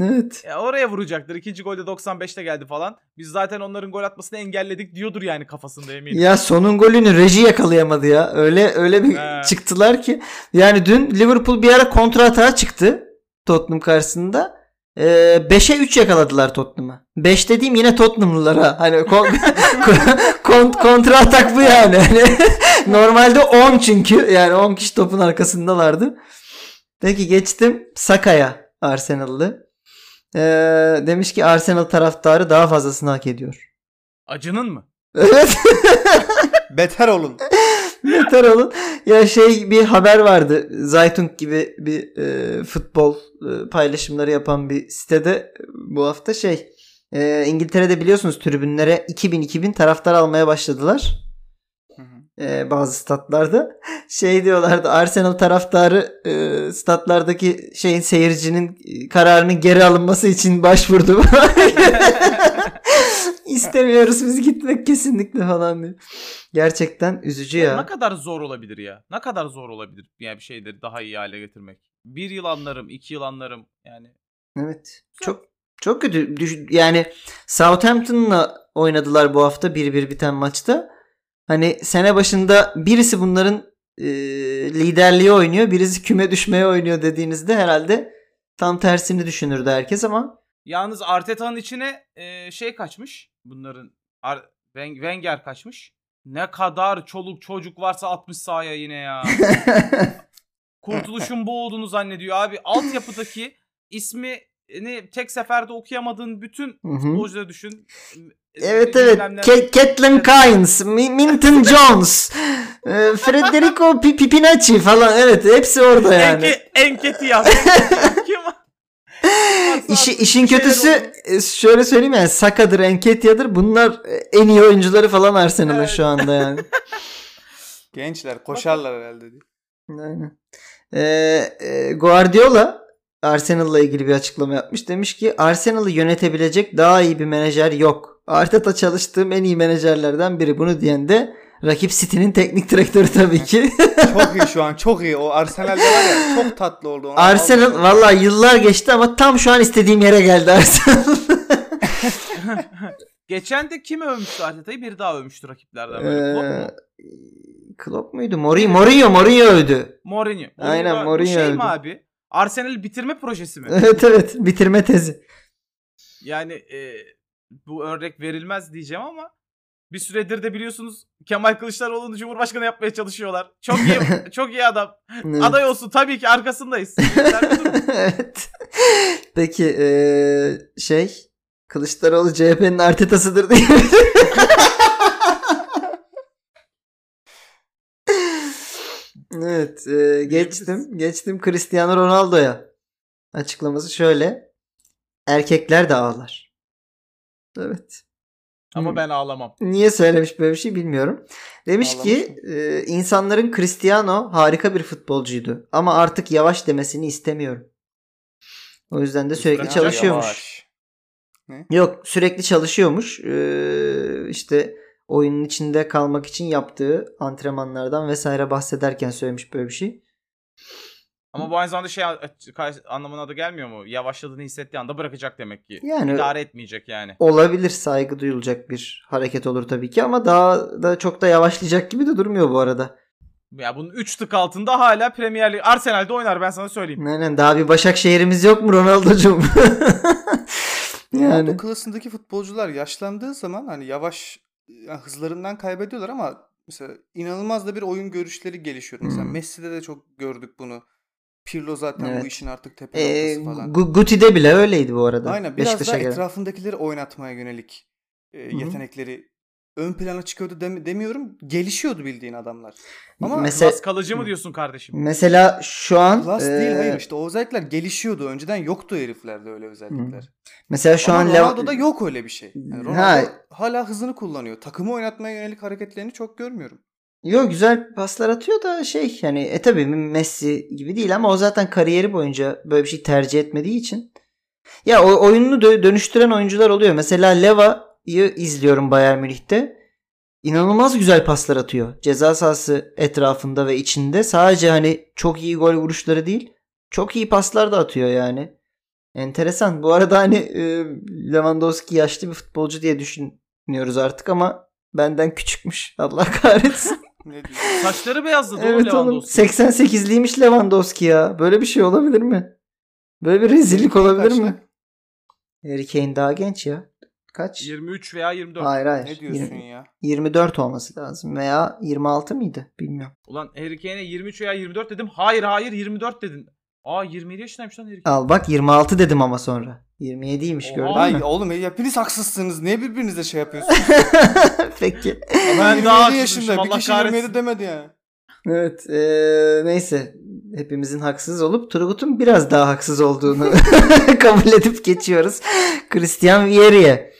Evet. Ya oraya vuracaktır. İkinci golde 95'te geldi falan. Biz zaten onların gol atmasını engelledik diyordur yani kafasında eminim. Ya sonun golünü reji yakalayamadı ya. Öyle öyle bir He. çıktılar ki. Yani dün Liverpool bir ara kontra atağa çıktı Tottenham karşısında. Ee, 5'e 3 yakaladılar Tottenham'ı. 5 dediğim yine Tottenhamlılara. Hani kon, *laughs* kon- kontra atak bu yani. Hani *laughs* normalde 10 çünkü. Yani 10 kişi topun arkasındalardı. Peki geçtim Saka'ya Arsenal'lı. Ee, demiş ki Arsenal taraftarı daha fazlasını hak ediyor. Acının mı? Evet. *laughs* Beter olun. *laughs* Yeter olun. Ya şey bir haber vardı. Zaytung gibi bir e, futbol e, paylaşımları yapan bir sitede e, bu hafta şey e, İngiltere'de biliyorsunuz tribünlere 2000-2000 taraftar almaya başladılar. E, bazı statlarda. Şey diyorlardı Arsenal taraftarı e, statlardaki şeyin seyircinin e, kararının geri alınması için başvurdu. *laughs* İstemiyoruz biz gitmek kesinlikle falan diyor. Gerçekten üzücü ya. Ne kadar zor olabilir ya? Ne kadar zor olabilir yani bir şeyleri daha iyi hale getirmek? Bir yıl anlarım, iki yıl anlarım yani. Evet. Çok çok kötü. Yani Southampton'la oynadılar bu hafta 1-1 biten maçta. Hani sene başında birisi bunların e, liderliği oynuyor, birisi küme düşmeye oynuyor dediğinizde herhalde tam tersini düşünürdü herkes ama Yalnız Arteta'nın içine e, şey kaçmış. Bunların Ar- Wen- Wenger kaçmış. Ne kadar çoluk çocuk varsa atmış sahaya yine ya. *laughs* Kurtuluşun bu olduğunu zannediyor abi. Altyapıdaki ismini tek seferde okuyamadığın bütün futbolcuları düşün. Evet evet. Bilmemler- Ke- Kynes, Mi- Minton *laughs* Jones, e, Federico Pi- Pipinacci falan evet hepsi orada yani. Enke, Enketia. *laughs* Kim? İşi, işin kötüsü e, şöyle söyleyeyim yani Saka'dır, Enketia'dır bunlar e, en iyi oyuncuları falan Arsenal'ın Evet. şu anda yani. *laughs* Gençler koşarlar herhalde. Aynen. Ee, e, Guardiola Arsenal'la ilgili bir açıklama yapmış. Demiş ki Arsenal'ı yönetebilecek daha iyi bir menajer yok. Arteta çalıştığım en iyi menajerlerden biri. Bunu diyen de rakip City'nin teknik direktörü tabii ki. *laughs* Çok iyi şu an çok iyi. O Arsenal'de var ya çok tatlı oldu. Onu Arsenal vallahi yıllar geçti ama tam şu an istediğim yere geldi Arsenal. *laughs* Geçen de kim övmüştü Arteta'yı? Biri daha övmüştü rakiplerden. Böyle. Klopp mu? Ee, Klopp muydu? Mourinho, Mourinho, Mourinho övdü. Mourinho. Aynen, Mourinho şey övdü. mi abi? Arsenal bitirme projesi mi? *laughs* Evet evet bitirme tezi. Yani e, bu örnek verilmez diyeceğim ama bir süredir de biliyorsunuz Kemal Kılıçdaroğlu'nu Cumhurbaşkanı yapmaya çalışıyorlar. Çok iyi *laughs* çok iyi adam. Evet. Aday olsun tabii ki arkasındayız. *laughs* Evet. Peki eee, şey Kılıçdaroğlu CHP'nin Arteta'sıdır diye. *laughs* evet eee, geçtim geçtim Cristiano Ronaldo'ya açıklaması şöyle erkekler de ağlar. Evet. Ama Hı. ben ağlamam. Niye söylemiş böyle bir şey bilmiyorum. Demiş ki e, insanların Cristiano harika bir futbolcuydu ama artık yavaş demesini istemiyorum. O yüzden de sürekli Bence çalışıyormuş. Yavaş. Yok sürekli çalışıyormuş. Ee, işte oyunun içinde kalmak için yaptığı antrenmanlardan vesaire bahsederken söylemiş böyle bir şey. Ama bu aynı zamanda şey anlamına da gelmiyor mu? Yavaşladığını hissettiği anda bırakacak demek ki. Yani İdare etmeyecek yani. olabilir saygı duyulacak bir hareket olur tabii ki ama daha da çok da yavaşlayacak gibi de durmuyor bu arada. Ya bunun 3 tık altında hala Premier Lig Arsenal'de oynar ben sana söyleyeyim. Aynen daha bir Başakşehir'imiz yok mu Ronaldo'cum? *laughs* Yani. yani klasındaki futbolcular yaşlandığı zaman hani yavaş yani hızlarından kaybediyorlar ama mesela inanılmaz da bir oyun görüşleri gelişiyor. Mesela Hmm. Messi'de de çok gördük bunu. Pirlo zaten Evet. bu işin artık tepe e, noktası falan. Gu- Guti'de bile öyleydi bu arada. Aynen biraz Beşiktaş'a daha göre. etrafındakileri oynatmaya yönelik e, hı. yetenekleri ön plana çıkıyordu demi- demiyorum. Gelişiyordu bildiğin adamlar. Ama Mesela Klas kalıcı mı diyorsun kardeşim? mesela şu an değil e, hayır işte o özellikler gelişiyordu. Önceden yoktu heriflerde öyle özellikler. Mesela şu Ama an Lev- Ronaldo'da yok öyle bir şey. Yani Ronaldo Ha. hala hızını kullanıyor. Takımı oynatmaya yönelik hareketlerini çok görmüyorum. Yo güzel paslar atıyor da şey yani e tabi Messi gibi değil ama o zaten kariyeri boyunca böyle bir şey tercih etmediği için. Ya o oyununu dö- dönüştüren oyuncular oluyor. Mesela Leva'yı izliyorum Bayern Münih'te. İnanılmaz güzel paslar atıyor. Ceza sahası etrafında ve içinde. Sadece hani çok iyi gol vuruşları değil. Çok iyi paslar da atıyor yani. Enteresan. Bu arada hani e, Lewandowski yaşlı bir futbolcu diye düşünüyoruz artık ama benden küçükmüş. Allah kahretsin. *laughs* Ne diyorsun? Saçları beyazladı Evet Lewandowski. 88'liymiş Lewandowski ya. Böyle bir şey olabilir mi? Böyle bir rezillik olabilir mi? Harry Kane daha genç ya. Kaç? 23 veya 24. Hayır hayır. Ne diyorsun 20 ya? 24 olması lazım veya 26 mıydı? Bilmiyorum. Ulan Harry Kane'e 23 veya 24 dedim. Hayır hayır 24 dedin. Aa 27 yaşındaymış lan Kane. Al bak 26 dedim ama sonra. 27'ymiş Oha. gördün Ay mü? oğlum hepiniz haksızsınız. Niye birbirinize şey yapıyorsunuz? *laughs* Peki. Ben Ben daha daha haksızmışım, yaşında. Bir kişi 27 kahretsin. demedi yani. Evet eee, neyse hepimizin haksız olup Turgut'un biraz daha haksız olduğunu *laughs* kabul edip geçiyoruz. Christian Vieri'ye.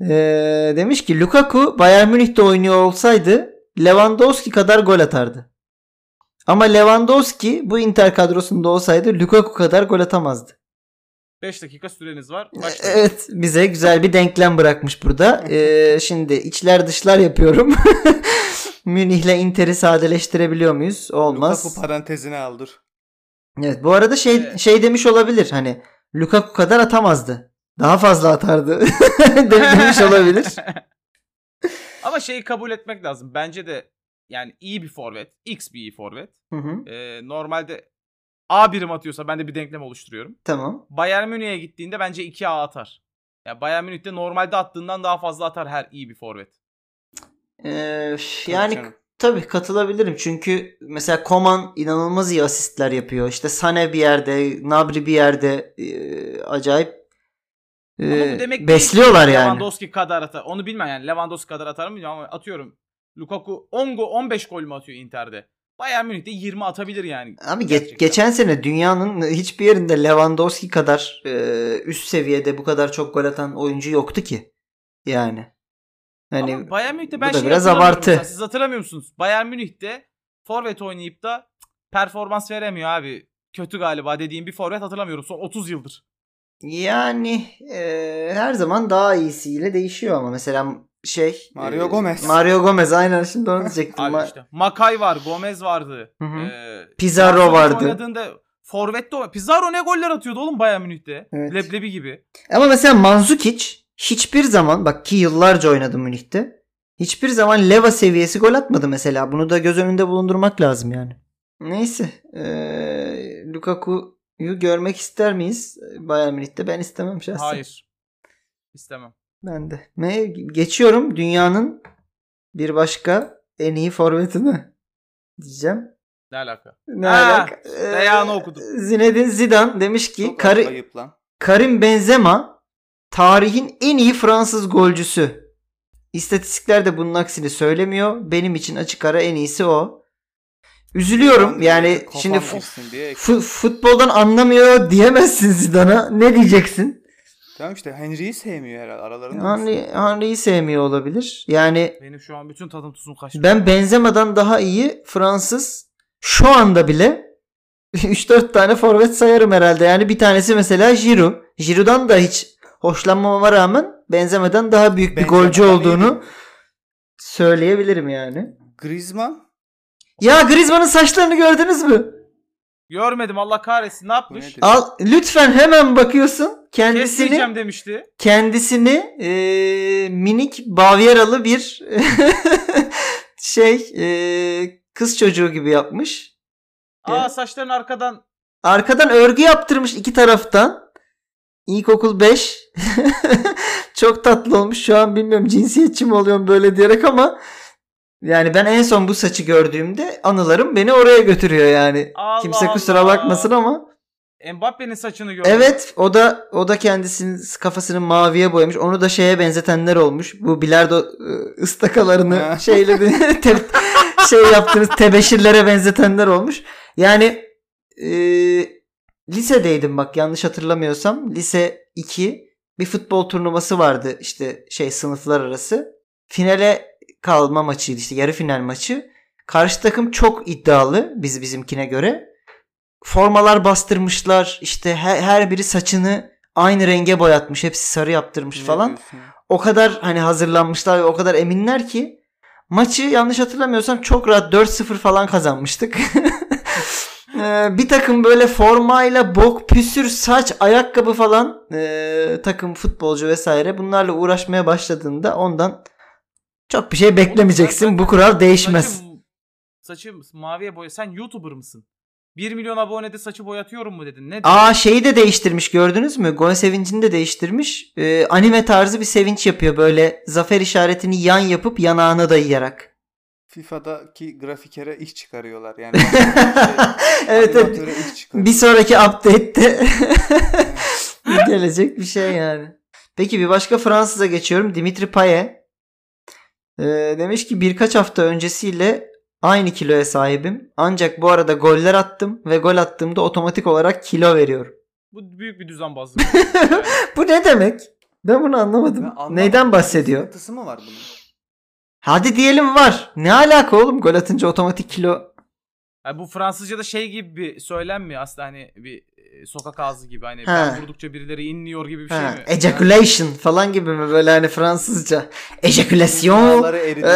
Eee, demiş ki Lukaku Bayern Münih'te oynuyor olsaydı Lewandowski kadar gol atardı. Ama Lewandowski bu Inter kadrosunda olsaydı Lukaku kadar gol atamazdı. 5 dakika süreniz var. Başlayın. Evet bize güzel bir denklem bırakmış burada. Eee, *laughs* şimdi içler dışlar yapıyorum. *laughs* Münih'le Inter'i sadeleştirebiliyor muyuz? Olmaz. Lukaku parantezine al dur. Evet bu arada şey Evet. şey demiş olabilir hani Lukaku kadar atamazdı. Daha fazla atardı de- *laughs* demiş olabilir. Ama şeyi kabul etmek lazım. Bence de yani iyi bir forvet. X bir iyi forvet. Hı hı, Ee, normalde A birim atıyorsa ben de bir denklem oluşturuyorum. tamam. Bayern Münih'e gittiğinde bence 2A atar. Ya Bayern Münih'te normalde attığından daha fazla atar her iyi bir forvet. Ee, yani tabii katılabilirim çünkü mesela Koman inanılmaz iyi asistler yapıyor. İşte Sane bir yerde, Nabri bir yerde e, acayip e, Ama bu demek besliyorlar yani. Lewandowski kadar atar. Onu bilmem yani Lewandowski kadar atar mı ama atıyorum. Lukaku 10 go 15 gol mü atıyor Inter'de? Bayern Münih'te 20 atabilir yani. Abi ge- geçen sene dünyanın hiçbir yerinde Lewandowski kadar e, üst seviyede bu kadar çok gol atan oyuncu yoktu ki. Yani. Hani Ama Bayern Münih'te ben şey biraz abartı. mesela. Siz hatırlamıyor musunuz? Bayern Münih'te forvet oynayıp da performans veremiyor abi. Kötü galiba dediğim bir forvet hatırlamıyorum. Son 30 yıldır. Yani e, her zaman daha iyisiyle değişiyor ama mesela şey Mario e, Gomez. Mario Gomez aynen şimdi onu diyecektim. Abi Ma- işte Makay var, Gomez vardı. Hı hı. Ee, Pizarro vardı. Oynadığında Forvet'te o- Pizarro ne goller atıyordu oğlum Bayern Münih'te. Evet. Leblebi gibi. Ama mesela Mandzukic hiçbir zaman bak ki yıllarca oynadı Münih'te. Hiçbir zaman Leva seviyesi gol atmadı mesela. Bunu da göz önünde bulundurmak lazım yani. Neyse. Ee, Lukaku'yu görmek ister miyiz Bayern Münih'te? Ben istemem şahsen. Hayır. İstemem. Ben de. Ne? Geçiyorum dünyanın bir başka en iyi forvetine diyeceğim. Ne alaka? Ne Ha, alaka? Ee, beyanı okudum. Zinedine Zidane demiş ki Çok Kari-. Karim Benzema tarihin en iyi Fransız golcüsü. İstatistikler de bunun aksini söylemiyor. Benim için açık ara en iyisi o. Üzülüyorum. Yani kafam şimdi fu- diye. fu- futboldan anlamıyor diyemezsin Zidane'a. Ne diyeceksin? Tamam işte Henry'yi sevmiyor herhalde aralarında. Henry, Henry'yi sevmiyor olabilir. Yani Benim şu an bütün tadım tuzum kaçtı. ben Benzema'dan daha iyi Fransız şu anda bile *laughs* 3-4 tane forvet sayarım herhalde. Yani bir tanesi mesela Giroud. Giroud'dan da hiç hoşlanmama rağmen Benzema'dan daha büyük bir golcü olduğunu iyi. söyleyebilirim yani. Griezmann Ya Griezmann'ın saçlarını gördünüz mü? Görmedim Allah kahretsin. Ne yapmış? nedir? Al lütfen hemen bakıyorsun. Kendisini demişti. kendisini e, minik Bavyeralı bir *laughs* şey e, kız çocuğu gibi yapmış. Aa saçların arkadan Arkadan örgü yaptırmış iki taraftan. İlkokul 5. *laughs* Çok tatlı olmuş. Şu an bilmiyorum cinsiyetçi mi oluyorum böyle diyerek ama yani ben en son bu saçı gördüğümde anılarım beni oraya götürüyor yani. Allah Kimse kusura Allah. bakmasın ama. Mbappe'nin saçını gördüm. Evet o da o da kendisinin kafasını maviye boyamış. Onu da şeye benzetenler olmuş. Bu bilardo ı, ıstakalarını Ha. *laughs* şeyleri *laughs* te- şey yaptığınız tebeşirlere benzetenler olmuş. Yani e, lisedeydim bak yanlış hatırlamıyorsam. Lise 2 bir futbol turnuvası vardı işte şey sınıflar arası. Finale kalma maçıydı işte yarı final maçı. Karşı takım çok iddialı biz bizimkine göre formalar bastırmışlar. İşte her, her biri saçını aynı renge boyatmış. Hepsi sarı yaptırmış Ne falan. diyorsun? O kadar hani hazırlanmışlar ve o kadar eminler ki maçı yanlış hatırlamıyorsam çok rahat 4-0 falan kazanmıştık. *laughs* Ee, bir takım böyle formayla bok, püsür, saç, ayakkabı falan ee, takım futbolcu vesaire bunlarla uğraşmaya başladığında ondan çok bir şey beklemeyeceksin. Bu kural değişmez. Saçım, saçım maviye boya. Sen YouTuber mısın? 1 milyon abonede saçı boyatıyorum mu dedin? Ne Aa şeyi de değiştirmiş gördünüz mü? Gol sevincini de değiştirmiş. Ee, anime tarzı bir sevinç yapıyor böyle zafer işaretini yan yapıp yanağına dayayarak. FIFA'daki grafikere iş çıkarıyorlar yani. *laughs* evet, evet. Animatöre iş çıkarıyor. Bir sonraki update'te *laughs* gelecek bir şey yani. Peki bir başka Fransız'a geçiyorum. Dimitri Payet. Ee, demiş ki birkaç hafta öncesiyle aynı kiloya sahibim. Ancak bu arada goller attım ve gol attığımda otomatik olarak kilo veriyorum. Bu büyük bir düzenbazlık. Yani *laughs* Bu ne demek? Ben bunu anlamadım. Ben anlamadım. Neyden bahsediyor? Sıkıntısı mı var bunun? Hadi diyelim var. Ne alaka oğlum gol atınca otomatik kilo? Yani bu Fransızca'da şey gibi bir söylenmiyor aslında hani bir e, sokak ağzı gibi hani Ha. ben vurdukça birileri inliyor gibi bir şey Ha, mi? ejaculation falan gibi mi böyle hani Fransızca? Ejaculation. *laughs* Yağları eridi.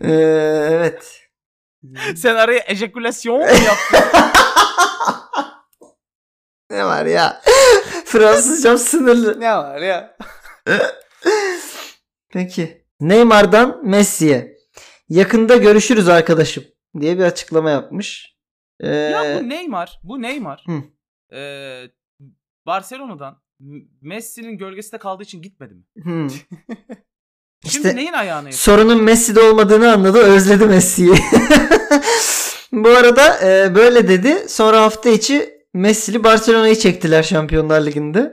Ee, evet. Sen araya ejekülasyon mu yaptın? *laughs* Ne var ya? Fransızcam sınırlı. ne var ya? Peki. Neymar'dan Messi'ye. Yakında görüşürüz arkadaşım diye bir açıklama yapmış. Ee, ya bu Neymar, bu Neymar. Hı. Ee, Barcelona'dan Messi'nin gölgesinde kaldığı için gitmedi mi? hmm. *laughs* Şimdi İşte neyin ayağına yatıyor? sorunun Messi'de olmadığını anladı. Özledi Messi'yi. *laughs* bu arada e, böyle dedi. Sonra hafta içi Messi'li Barcelona'yı çektiler Şampiyonlar Ligi'nde.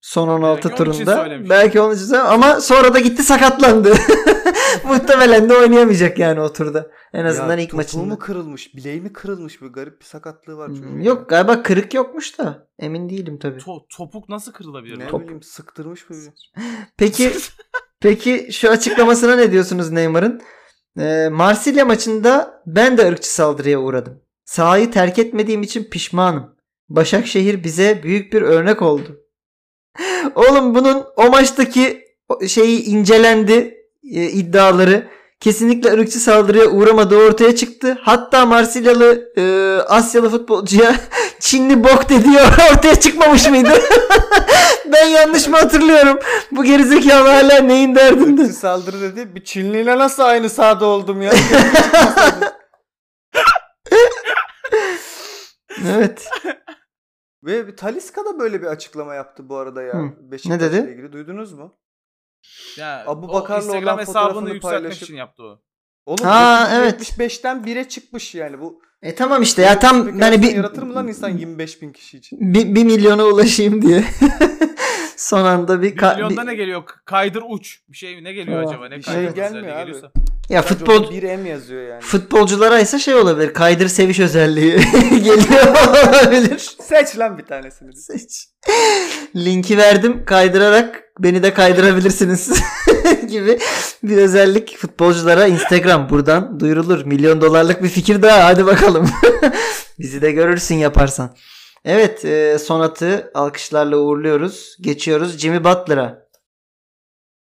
Son 16 Belki onun turunda. söylemiş. Belki onun için söylemiş. ama sonra da gitti sakatlandı. *laughs* Muhtemelen de oynayamayacak yani o turda. En azından ya, ilk topuğu maçında. mu kırılmış? Bileği mi kırılmış? Bir garip bir sakatlığı var Hmm, çocuğun. Yok galiba kırık yokmuş da. Emin değilim tabii. To- topuk nasıl kırılabilir? Ne? Top. bileyim sıktırmış böyle. Peki *laughs* peki şu açıklamasına ne diyorsunuz Neymar'ın? Ee, Marsilya maçında ben de ırkçı saldırıya uğradım. Sahayı terk etmediğim için pişmanım. Başakşehir bize büyük bir örnek oldu. *laughs* Oğlum bunun o maçtaki şeyi incelendi e, iddiaları. Kesinlikle ırkçı saldırıya uğramadığı ortaya çıktı. Hatta Marsilyalı e, Asyalı futbolcuya *laughs* Çinli bok dediği *laughs* ortaya çıkmamış mıydı? Ben yanlış mı hatırlıyorum? Bu gerizekalı hala neyin derdinde? Saldırı dedi. Bir Çinliyle nasıl aynı sahada oldum ya? *laughs* evet. Ve bir Talisca da böyle bir açıklama yaptı bu arada ya. Hı. Beşiktaş'la Ne dedi? ilgili duydunuz mu? Ya, Abu Bakar'la Instagram olan hesabını fotoğrafını paylaşıp- için yaptı o. Oğlum Ha, evet. 75'ten 1'e çıkmış yani bu. E tamam işte ya tam yani bir, yaratır mı lan insan 25 bin kişi için? bir, bir milyona ulaşayım diye. *laughs* Son anda bir, ka- milyonda bir- ne geliyor? Kaydır uç. Bir şey ne geliyor Aa, acaba? Ne bir şey gelmiyor abi. geliyorsa. ya Sadece futbol orada 1M yazıyor yani. futbolculara ise şey olabilir. Kaydır seviş özelliği *laughs* geliyor olabilir. Seç lan bir tanesini. Seç. Linki verdim kaydırarak beni de kaydırabilirsiniz *laughs* gibi bir özellik futbolculara Instagram buradan duyurulur. Milyon dolarlık bir fikir daha hadi bakalım. *laughs* Bizi de görürsün yaparsan. Evet e, Sonat'ı alkışlarla uğurluyoruz. Geçiyoruz Jimmy Butler'a.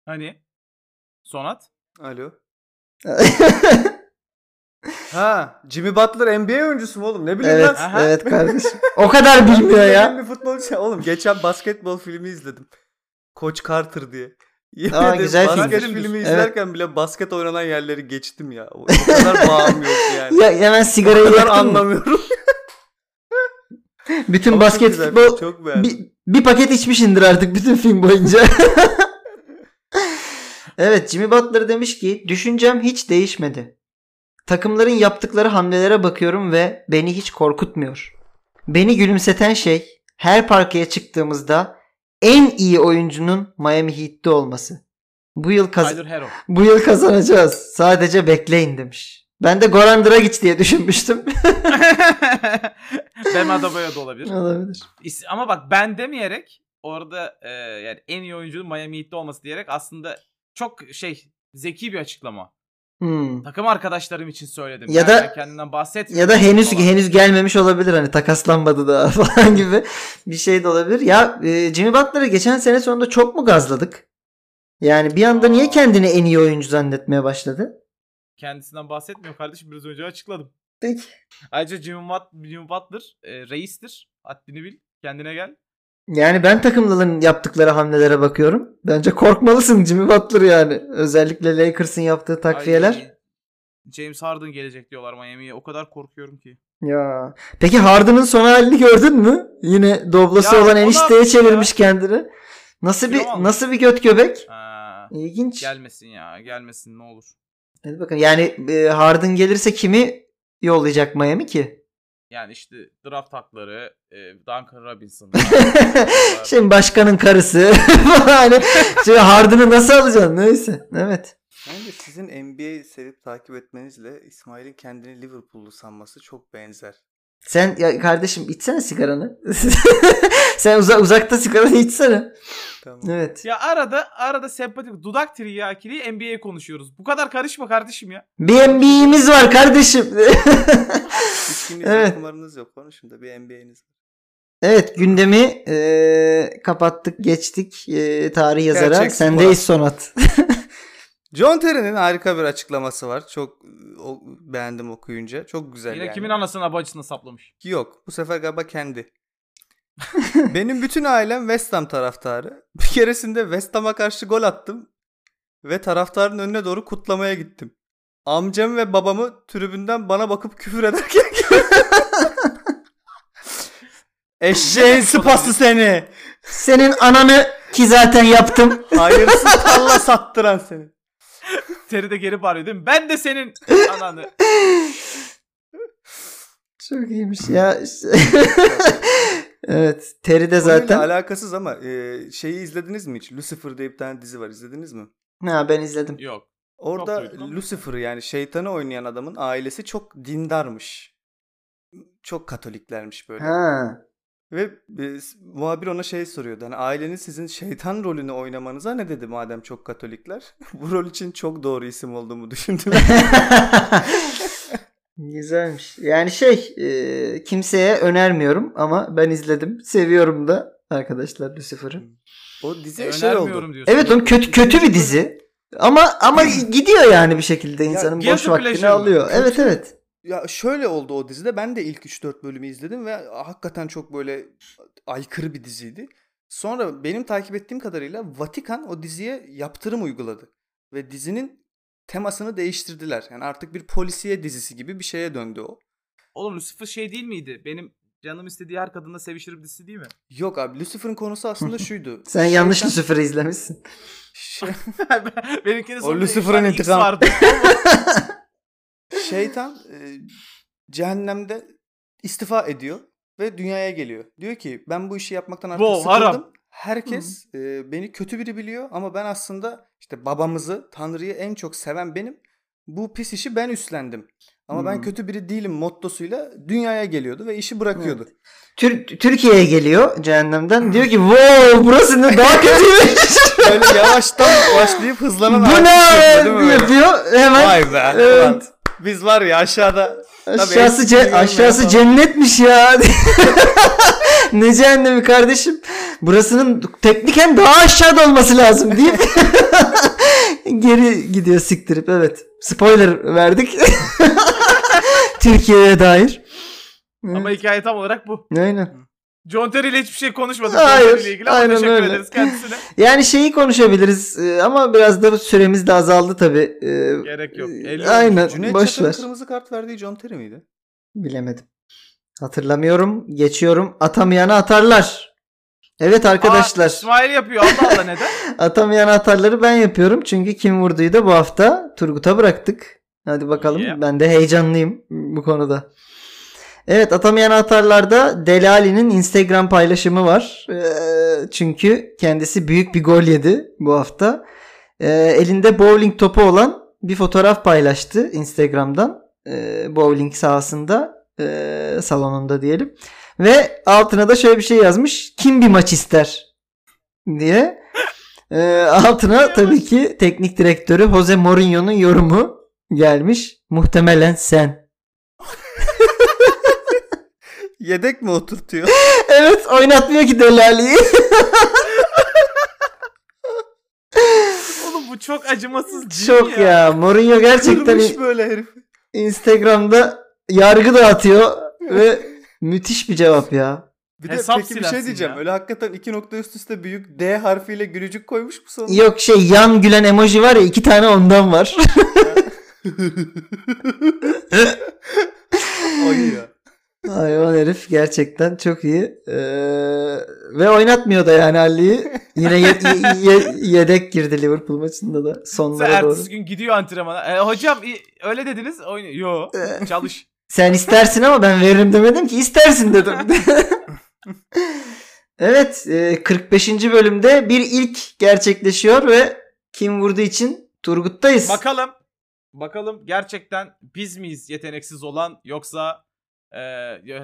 Hani? Sonat? Alo. *laughs* Ha, Jimmy Butler NBA oyuncusu mu oğlum? Ne bileyim Evet. Aha. evet kardeşim. *laughs* O kadar bilmiyor ya. Bir futbolcu. Oğlum geçen basketbol filmi izledim. Coach Carter diye. Yemin Aa, güzel basket film. filmi Evet. izlerken bile basket oynanan yerleri geçtim ya. O, o kadar bağım yok yani. Ya, hemen o sigarayı kadar mı? anlamıyorum. *laughs* *laughs* Bütün Ama çok güzel, basketbol çok beğendim. bir, bir paket içmişindir artık bütün film boyunca. *laughs* evet Jimmy Butler demiş ki düşüncem hiç değişmedi. Takımların yaptıkları hamlelere bakıyorum ve beni hiç korkutmuyor. Beni gülümseten şey her parkeye çıktığımızda en iyi oyuncunun Miami Heat'te olması. Bu yıl kaz bu yıl kazanacağız. Sadece bekleyin demiş. Ben de Goran Dragic diye düşünmüştüm. *laughs* Bam Adebayo da olabilir. Olabilir. Ama bak ben demeyerek orada e, yani en iyi oyuncunun Miami Heat'te olması diyerek aslında çok şey zeki bir açıklama. Hmm. Takım arkadaşlarım için söyledim. Ya Yani da- ben kendimden bahsetmiyorum. Ya da henüz falan. henüz gelmemiş olabilir hani takaslanmadı daha *laughs* falan gibi bir şey de olabilir. Ya e, Jimmy Butler'ı geçen sene sonunda çok mu gazladık? Yani bir anda niye Aa. kendini en iyi oyuncu zannetmeye başladı? Kendisinden bahsetmiyor kardeşim biraz önce açıkladım. Peki. Ayrıca Jimmy, But- Jimmy Butler e, reistir. Haddini bil. Kendine gel. Yani ben takımların yaptıkları hamlelere bakıyorum. Bence korkmalısın Jimmy Butler yani. Özellikle Lakers'ın yaptığı takviyeler. Ay, James Harden gelecek diyorlar Miami'ye. O kadar korkuyorum ki. Ya. Peki Harden'ın son halini gördün mü? Yine doblası Ya, olan enişteye yapmış ya? çevirmiş kendini. Nasıl bir nasıl bir göt göbek? Ha, İlginç. gelmesin ya. Gelmesin ne olur. Hadi bakalım. Yani e, Harden gelirse kimi yollayacak Miami ki? Yani işte draft hakları, e, Duncan Robinson. *laughs* Şimdi başkanın karısı *laughs* hani şimdi Harden'ı nasıl alacaksın? Neyse. Evet. Bence sizin NBA sevip takip etmenizle İsmail'in kendini Liverpool'lu sanması çok benzer. Sen ya kardeşim içsene sigaranı. *laughs* Sen uza- uzakta sigaranı içsene. Tamam. Evet. ya arada arada sempatik dudak tiryakiliği NBA konuşuyoruz. Bu kadar karışma kardeşim ya. Bir NBA'miz var kardeşim. *laughs* İçkiniz Evet. yok, kumarınız yok. Konuşun da bir NBA'niz var. evet gündemi e, kapattık geçtik e, tarih yazara. Gerçek Sendeyiz. Sonat. *laughs* John Terry'nin harika bir açıklaması var. Çok o, beğendim okuyunca. Çok güzel Yine yani. kimin anasını bacısını saplamış. Yok. Bu sefer galiba kendi. *laughs* Benim bütün ailem West Ham taraftarı. Bir keresinde West Ham'a karşı gol attım. Ve taraftarın önüne doğru kutlamaya gittim. Amcam ve babamı tribünden bana bakıp küfür ederken *laughs* Eşeğin sıpası seni. Senin ananı ki zaten yaptım. Hayırsız talla sattıran seni. Teri de geri bağırıyor değil mi? Ben de senin ananı. Çok iyiymiş ya. *laughs* evet. Terry de Zaten... zaten. alakasız ama e, şeyi izlediniz mi hiç? Lucifer diye bir tane dizi var. İzlediniz mi? Ha ben izledim. Yok. Orada. Lucifer'ı yani şeytanı oynayan adamın ailesi çok dindarmış. Çok katoliklermiş böyle. Ha. Ve e, s- muhabir ona şey soruyordu. Hani aileniz sizin şeytan rolünü oynamanıza ne dedi madem çok katolikler? *laughs* Bu rol için çok doğru isim olduğumu düşündüm. *laughs* Güzelmiş. Yani şey e, kimseye önermiyorum ama ben izledim. Seviyorum da arkadaşlar Lucifer'ı. o E, diziye şey önermiyorum oldu. diyorsun. Evet onun kötü kötü bir dizi. Ama ama *laughs* gidiyor yani bir şekilde insanın guilty boş vaktini alıyor. Evet evet. Ya şöyle oldu o dizide. Ben de ilk 3-4 bölümü izledim ve hakikaten çok böyle aykırı bir diziydi. Sonra benim takip ettiğim kadarıyla Vatikan o diziye yaptırım uyguladı. Ve dizinin temasını değiştirdiler. Yani artık bir polisiye dizisi gibi bir şeye döndü o. Oğlum Lucifer şey değil miydi? Benim canım istediği her kadınla sevişirim dizisi değil mi? Yok abi Lucifer'ın konusu aslında *laughs* şuydu. Sen yanlış Şeytan- Lucifer'ı izlemişsin. Şey- *laughs* Benimkinin O sonunda Lucifer'ın X intikamı. vardı. *laughs* şeytan e, cehennemde istifa ediyor ve dünyaya geliyor. Diyor ki ben bu işi yapmaktan artık Wow, sıkıldım. haram. Herkes e, beni kötü biri biliyor ama ben aslında işte babamızı, Tanrı'yı en çok seven benim. Bu pis işi ben üstlendim. Ama ben Hmm. kötü biri değilim mottosuyla dünyaya geliyordu ve işi bırakıyordu. Tür- Türkiye'ye geliyor cehennemden. Diyor ki *laughs* wow burası ne daha kötüymüş. *laughs* Böyle yavaştan başlayıp hızlanan Bu ne yapıyor, hemen. Vay be. Evet. ulan. Biz var ya aşağıda Aşağısı, ce- aşağısı cennetmiş ya. *laughs* ne cehennemi kardeşim. Burasının tekniken daha aşağıda olması lazım deyip *laughs* geri gidiyor siktirip evet. Spoiler verdik. *laughs* Türkiye'ye dair. Ama hikaye tam olarak bu. Aynen. John Terry ile hiçbir şey konuşmadık. Hayır, ile ilgili ama aynen teşekkür öyle. ederiz kendisine. *laughs* Yani şeyi konuşabiliriz e, ama biraz da süremiz de azaldı tabi. Gerek yok. e, Elli- Aynen Cüneyt Çakır'ın kırmızı kart verdiği John Terry miydi? Bilemedim. Hatırlamıyorum. Geçiyorum. Atamayana atarlar. Evet arkadaşlar. Aa, İsmail yapıyor Allah Allah neden? *laughs* Atamayan atarları ben yapıyorum. Çünkü kim vurduyu da bu hafta Turgut'a bıraktık. Hadi bakalım. Yeah. Ben de heyecanlıyım bu konuda. Evet atamayan atarlarda Delali'nin Instagram paylaşımı var. Ee, çünkü kendisi büyük bir gol yedi bu hafta. Ee, elinde bowling topu olan bir fotoğraf paylaştı Instagram'dan. Ee, bowling sahasında ee, salonunda diyelim. Ve altına da şöyle bir şey yazmış. Kim bir maç ister diye. Ee, altına tabii ki teknik direktörü Jose Mourinho'nun yorumu gelmiş. Muhtemelen sen. Yedek mi oturtuyor? *laughs* Evet oynatmıyor ki Delali'yi. Oğlum bu çok acımasız değil Çok mi ya. Mourinho gerçekten Kırmış böyle herif. Instagram'da yargı dağıtıyor ve müthiş bir cevap ya. Bir de Hesap peki bir şey diyeceğim. ya. Öyle hakikaten iki nokta üst üste büyük D harfiyle gülücük koymuş mu sonuna? Yok şey yan gülen emoji var ya iki tane ondan var. *laughs* Ayı ya. Hayvan herif gerçekten çok iyi. Ee, ve oynatmıyor da yani Ali'yi. Yine ye- ye- ye- yedek girdi Liverpool maçında da Sen sonlara doğru. ertesi gün gidiyor antrenmana. E, hocam öyle dediniz. Oynuyor. Yo. Ee. Çalış. Sen istersin ama ben veririm demedim ki istersin dedim. *laughs* evet e, 45. bölümde bir ilk gerçekleşiyor ve kim vurduğu için Turgut'tayız. Bakalım. Bakalım gerçekten biz miyiz yeteneksiz olan yoksa e,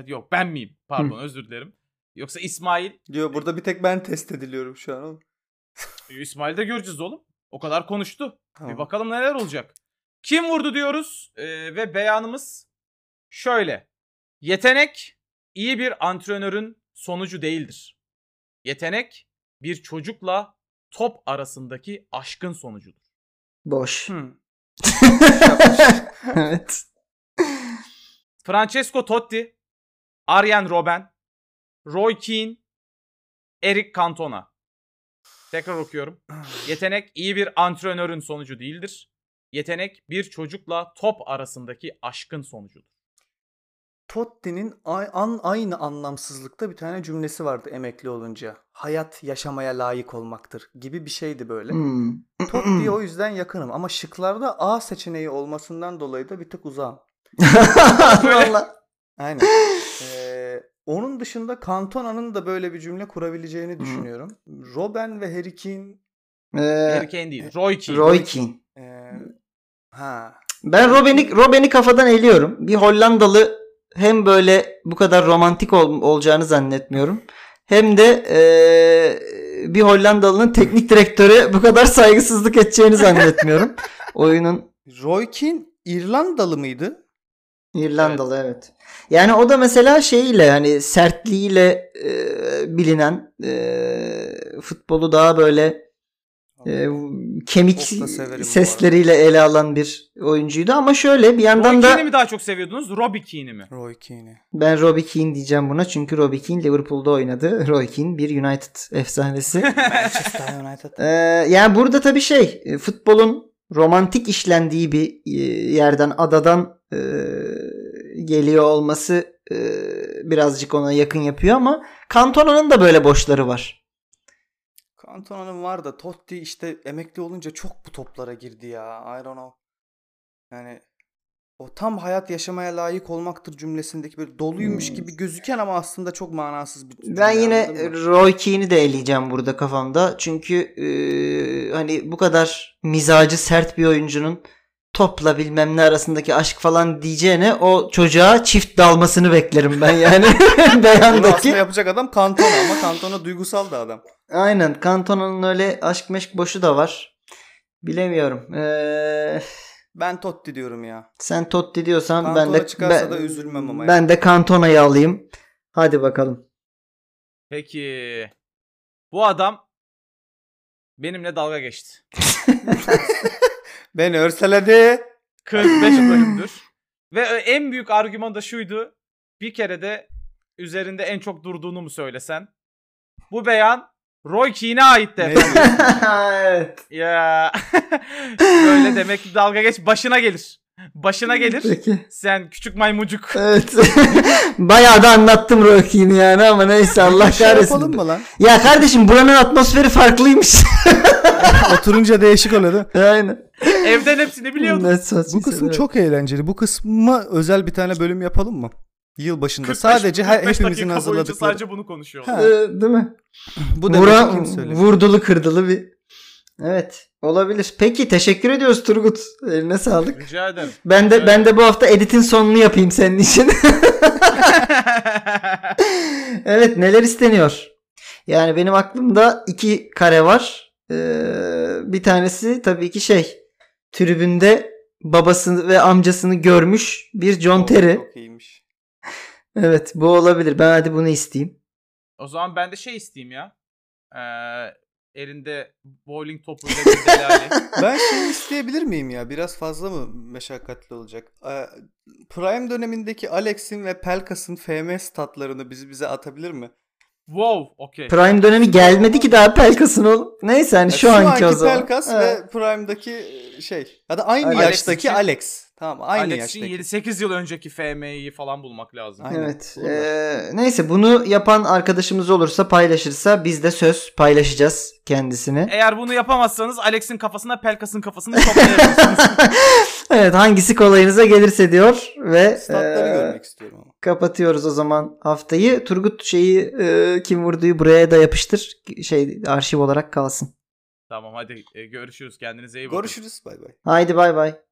yok ben miyim? Pardon özür dilerim. Yoksa İsmail. Diyor burada bir tek ben test ediliyorum şu an. oğlum. *laughs* İsmail de göreceğiz oğlum. O kadar konuştu. Tamam. Bir bakalım neler olacak. Kim vurdu diyoruz e, ve beyanımız şöyle. Yetenek iyi bir antrenörün sonucu değildir. Yetenek bir çocukla top arasındaki aşkın sonucudur. Boş. Hı. *laughs* *laughs* evet. Francesco Totti, Arjen Robben, Roy Keane, Eric Cantona. Tekrar okuyorum. *clears throat* Yetenek iyi bir antrenörün sonucu değildir. Yetenek bir çocukla top arasındaki aşkın sonucudur. Totti'nin aynı anlamsızlıkta bir tane cümlesi vardı emekli olunca. Hayat yaşamaya layık olmaktır gibi bir şeydi böyle. Hmm. Totti'ye o *clears throat* yüzden yakınım ama şıklarda A seçeneği olmasından dolayı da bir tık uzağım. *laughs* Vallahi. Aynen. *laughs* Ee, onun dışında Cantona'nın da böyle bir cümle kurabileceğini düşünüyorum. Robben ve Harry Kane Ee, Harry Kane değil. Roy Keane. Roy Keane. ee, ha Ben Robben'i Robben'i kafadan eliyorum. Bir Hollandalı hem böyle bu kadar romantik ol- olacağını zannetmiyorum. Hem de eee, bir Hollandalı'nın teknik direktöre bu kadar saygısızlık edeceğini zannetmiyorum. *laughs* Oyunun Roy Keane İrlandalı mıydı? İrlandalı evet. Yani o da mesela şeyle hani sertliğiyle eee, bilinen eee, futbolu daha böyle eee, kemik sesleriyle ele alan bir oyuncuydu ama şöyle bir yandan Roy da Keane'i mi daha çok seviyordunuz? Robbie Keane'i mi? Roy Keane'i. Ben Robbie Keane diyeceğim buna çünkü Robbie Keane Liverpool'da oynadı. *laughs* Roy Keane bir United efsanesi. *laughs* Manchester United. Ee, yani burada tabii şey e, futbolun romantik işlendiği bir e, yerden adadan e, geliyor olması e, birazcık ona yakın yapıyor ama Cantona'nın da böyle boşları var. Cantona'nın var da Totti işte emekli olunca çok bu toplara girdi ya. I don't know. Yani o tam hayat yaşamaya layık olmaktır cümlesindeki böyle doluymuş gibi gözüken ama aslında çok manasız bir cümle. Hmm. Ben yine? Roy Keane'i de eleyeceğim burada kafamda. Çünkü e, hani bu kadar mizacı sert bir oyuncunun topla bilmem ne arasındaki aşk falan diyeceğine o çocuğa çift dalmasını beklerim ben yani *laughs* *laughs* Bunu beyandaki. aslında yapacak adam Cantona ama Cantona duygusal da adam. Aynen Cantona'nın öyle aşk meşk boşu da var. Bilemiyorum. Ee, Ben Totti diyorum ya. sen Totti diyorsan ben Cantona de çıkarsa ben, da üzülmem ama Ben de Cantona'yı alayım. Hadi bakalım. Peki. Bu adam benimle dalga geçti. *laughs* Beni örseledi. 45 *clears throat* bölümdür. Ve e, en büyük argüman da şuydu. Bir kere de üzerinde en çok durduğunu mu söylesen? Bu beyan Roy Keane'e ait de. *laughs* Evet. ya. *laughs* Böyle demek ki dalga geç başına gelir. Başına gelir. Peki. Sen küçük maymucuk. *laughs* Evet. *laughs* Bayağı da anlattım Rocky'ni yani ama neyse Allah şey kahretsin. yapalım mı lan? Ya kardeşim buranın atmosferi farklıymış. *laughs* Oturunca değişik oluyor değil mi? Aynen. Evden hepsini biliyordum. Ne saçma Bu kısmı şeyler. çok eğlenceli. Bu kısma özel bir tane bölüm yapalım mı? Yıl başında. 45 Sadece her, 45 hepimizin hazırladıkları. sadece bunu konuşuyor. Ha. Ee, değil mi? Bu Vura, vurdulu kırdılı bir. Evet. Olabilir. Peki teşekkür ediyoruz Turgut. Eline sağlık. Rica ederim. Ben de ben de bu hafta editin sonunu yapayım senin için. *laughs* evet neler isteniyor? Yani benim aklımda iki kare var. Ee, bir tanesi tabii ki şey tribünde babasını ve amcasını görmüş bir John Terry. Çok iyiymiş. Evet bu olabilir. Ben hadi bunu isteyeyim. o zaman ben de şey isteyeyim ya. Ee, elinde bowling topuyla bir delali. *laughs* Ben şey isteyebilir miyim ya? Biraz fazla mı meşakkatli olacak? Ee, Prime dönemindeki Alex'in ve Pelkas'ın FM statlarını bizi bize atabilir mi? Wow, okey. Prime dönemi gelmedi ki daha Pelkas'ın oğlum. Neyse hani şu, Ya anki, o zaman. Pelkas Evet. ve Prime'daki şey. Ya da aynı Alex yaştaki için- Alex. Tamam aynı Alex'in yaştaki. 7-8 yıl önceki FM'yi falan bulmak lazım. Aynen. Evet. Ee, neyse bunu yapan arkadaşımız olursa paylaşırsa biz de söz paylaşacağız kendisine. *laughs* Eğer bunu yapamazsanız Alex'in kafasına Pelkas'ın kafasını şoplayabilirsiniz. *laughs* evet hangisi kolayınıza gelirse diyor ve Statları ee, görmek istiyorum ama. Kapatıyoruz o zaman haftayı. Turgut şeyi ee, kim vurduğu buraya da yapıştır. Şey arşiv olarak kalsın. tamam hadi e, görüşürüz. Kendinize iyi bakın. Görüşürüz. Bay bay. Haydi bay bay.